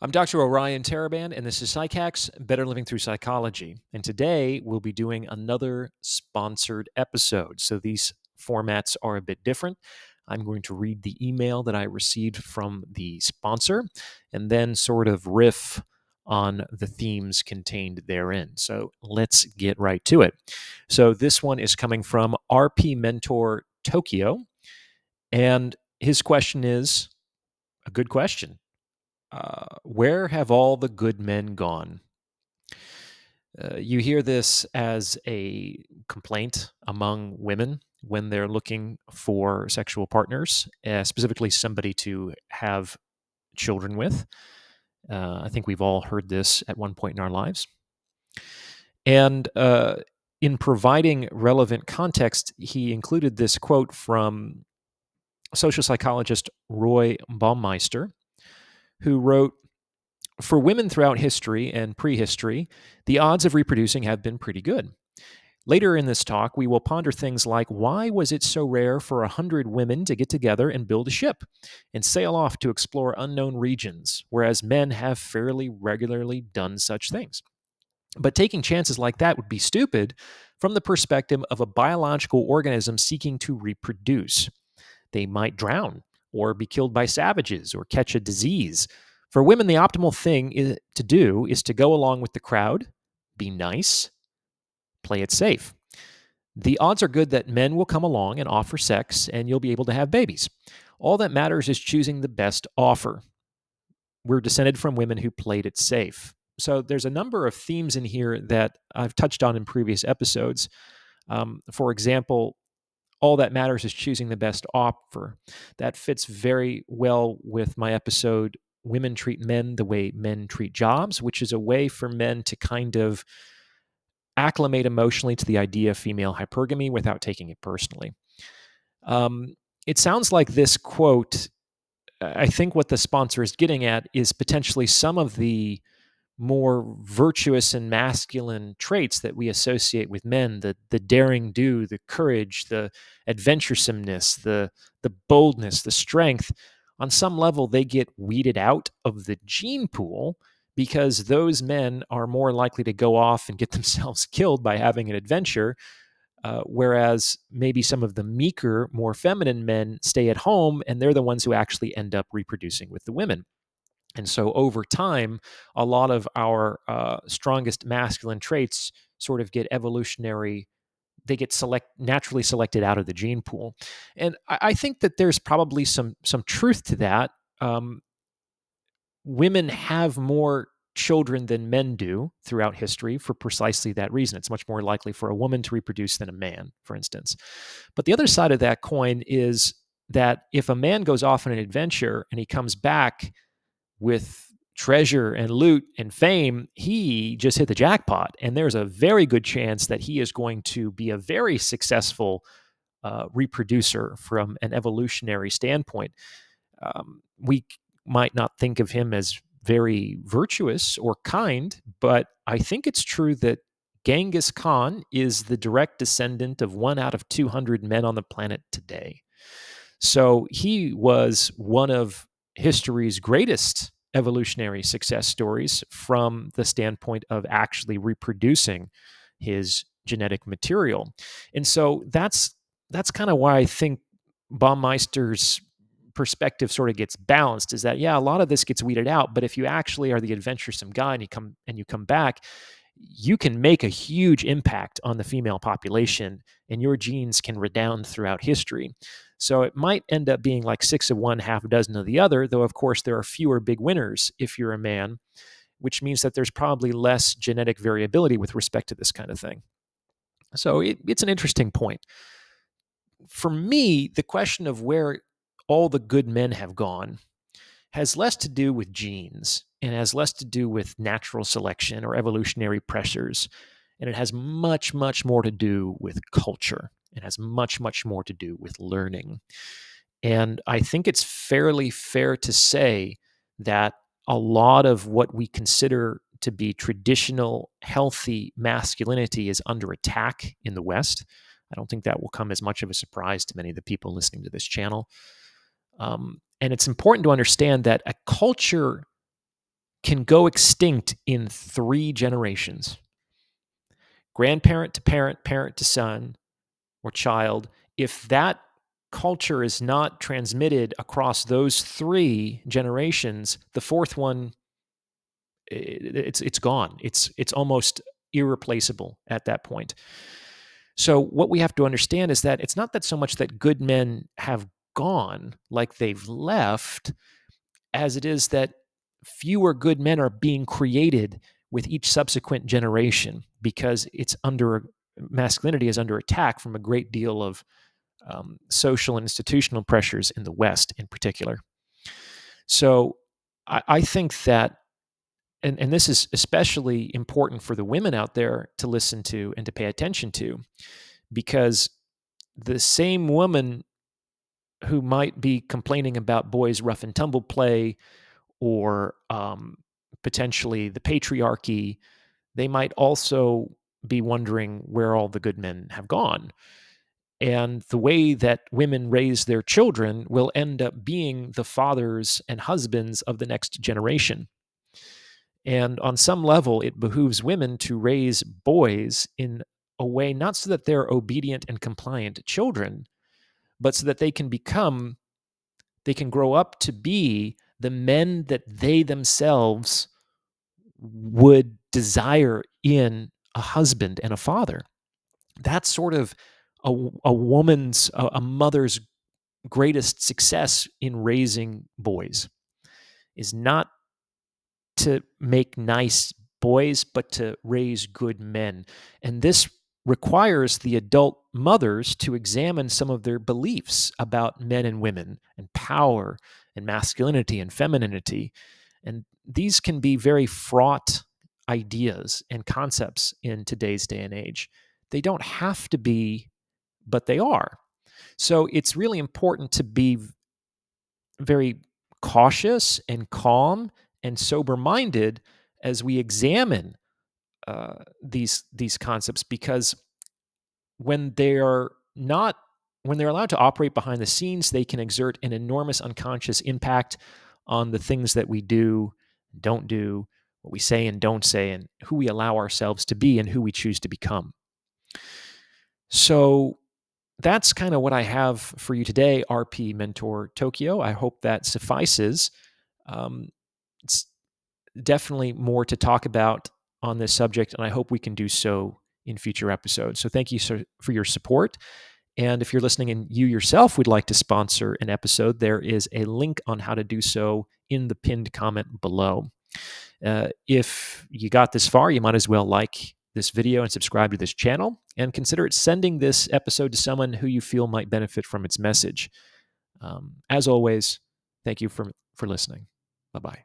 I'm Dr. Orion Taraban, and this is PsycHacks Better Living Through Psychology. And today we'll be doing another sponsored episode. So these formats are a bit different. I'm going to read the email that I received from the sponsor and then sort of riff on the themes contained therein. So let's get right to it. So this one is coming from RP Mentor Tokyo. And his question is a good question uh, where have all the good men gone? Uh, you hear this as a complaint among women when they're looking for sexual partners, uh, specifically somebody to have children with. Uh, I think we've all heard this at one point in our lives. And uh, in providing relevant context, he included this quote from social psychologist Roy Baumeister, who wrote For women throughout history and prehistory, the odds of reproducing have been pretty good. Later in this talk, we will ponder things like why was it so rare for a hundred women to get together and build a ship and sail off to explore unknown regions, whereas men have fairly regularly done such things? But taking chances like that would be stupid from the perspective of a biological organism seeking to reproduce. They might drown or be killed by savages or catch a disease. For women, the optimal thing to do is to go along with the crowd, be nice, play it safe. The odds are good that men will come along and offer sex and you'll be able to have babies. All that matters is choosing the best offer. We're descended from women who played it safe. So there's a number of themes in here that I've touched on in previous episodes. Um, for example, all that matters is choosing the best offer. That fits very well with my episode, Women Treat Men the Way Men Treat Jobs, which is a way for men to kind of acclimate emotionally to the idea of female hypergamy without taking it personally. Um, it sounds like this quote, I think what the sponsor is getting at is potentially some of the more virtuous and masculine traits that we associate with men the the daring do the courage the adventuresomeness the the boldness the strength on some level they get weeded out of the gene pool because those men are more likely to go off and get themselves killed by having an adventure uh, whereas maybe some of the meeker more feminine men stay at home and they're the ones who actually end up reproducing with the women and so over time, a lot of our uh, strongest masculine traits sort of get evolutionary they get select naturally selected out of the gene pool. And i, I think that there's probably some some truth to that um, women have more children than men do throughout history for precisely that reason. It's much more likely for a woman to reproduce than a man for instance. But the other side of that coin is that if a man goes off on an adventure and he comes back with treasure and loot and fame, he just hit the jackpot. And there's a very good chance that he is going to be a very successful uh, reproducer from an evolutionary standpoint. Um, we might not think of him as very virtuous or kind, but I think it's true that Genghis Khan is the direct descendant of one out of 200 men on the planet today. So he was one of history's greatest evolutionary success stories from the standpoint of actually reproducing his genetic material. And so that's that's kind of why I think Baumeister's perspective sort of gets balanced is that yeah a lot of this gets weeded out but if you actually are the adventuresome guy and you come and you come back you can make a huge impact on the female population and your genes can redound throughout history so it might end up being like six of one, half a dozen of the other, though, of course, there are fewer big winners if you're a man, which means that there's probably less genetic variability with respect to this kind of thing. So it, it's an interesting point. For me, the question of where all the good men have gone has less to do with genes and has less to do with natural selection or evolutionary pressures. And it has much, much more to do with culture. It has much, much more to do with learning. And I think it's fairly fair to say that a lot of what we consider to be traditional healthy masculinity is under attack in the West. I don't think that will come as much of a surprise to many of the people listening to this channel. Um, and it's important to understand that a culture can go extinct in three generations grandparent to parent, parent to son or child. If that culture is not transmitted across those three generations, the fourth one eh, it's it's gone. It's it's almost irreplaceable at that point. So what we have to understand is that it's not that so much that good men have gone like they've left as it is that fewer good men are being created with each subsequent generation because it's under masculinity is under attack from a great deal of um, social and institutional pressures in the West, in particular. So I, I think that, and, and this is especially important for the women out there to listen to and to pay attention to, because the same woman who might be complaining about boys' rough and tumble play or um, potentially the patriarchy, they might also be wondering where all the good men have gone. And the way that women raise their children will end up being the fathers and husbands of the next generation. And on some level, it behooves women to raise boys in a way not so that they're obedient and compliant children, but so that they can become, they can grow up to be the men that they themselves would desire in a husband and a father. That's sort of a, a woman's, a, a mother's greatest success in raising boys is not to make nice boys, but to raise good men. And this requires the adult mothers to examine some of their beliefs about men and women and power and masculinity and femininity. And these can be very fraught ideas and concepts in today's day and age. They don't have to be, but they are. So it's really important to be very cautious and calm and sober minded as we examine uh, these these concepts because when they are not when they're allowed to operate behind the scenes they can exert an enormous unconscious impact on the things that we do don't do what we say and don't say, and who we allow ourselves to be and who we choose to become. So that's kind of what I have for you today, RP Mentor Tokyo. I hope that suffices. Um, it's definitely more to talk about on this subject, and I hope we can do so in future episodes. So thank you for your support. And if you're listening and you yourself would like to sponsor an episode, there is a link on how to do so in the pinned comment below. Uh, if you got this far, you might as well like this video and subscribe to this channel and consider sending this episode to someone who you feel might benefit from its message. Um, as always, thank you for, for listening. Bye bye.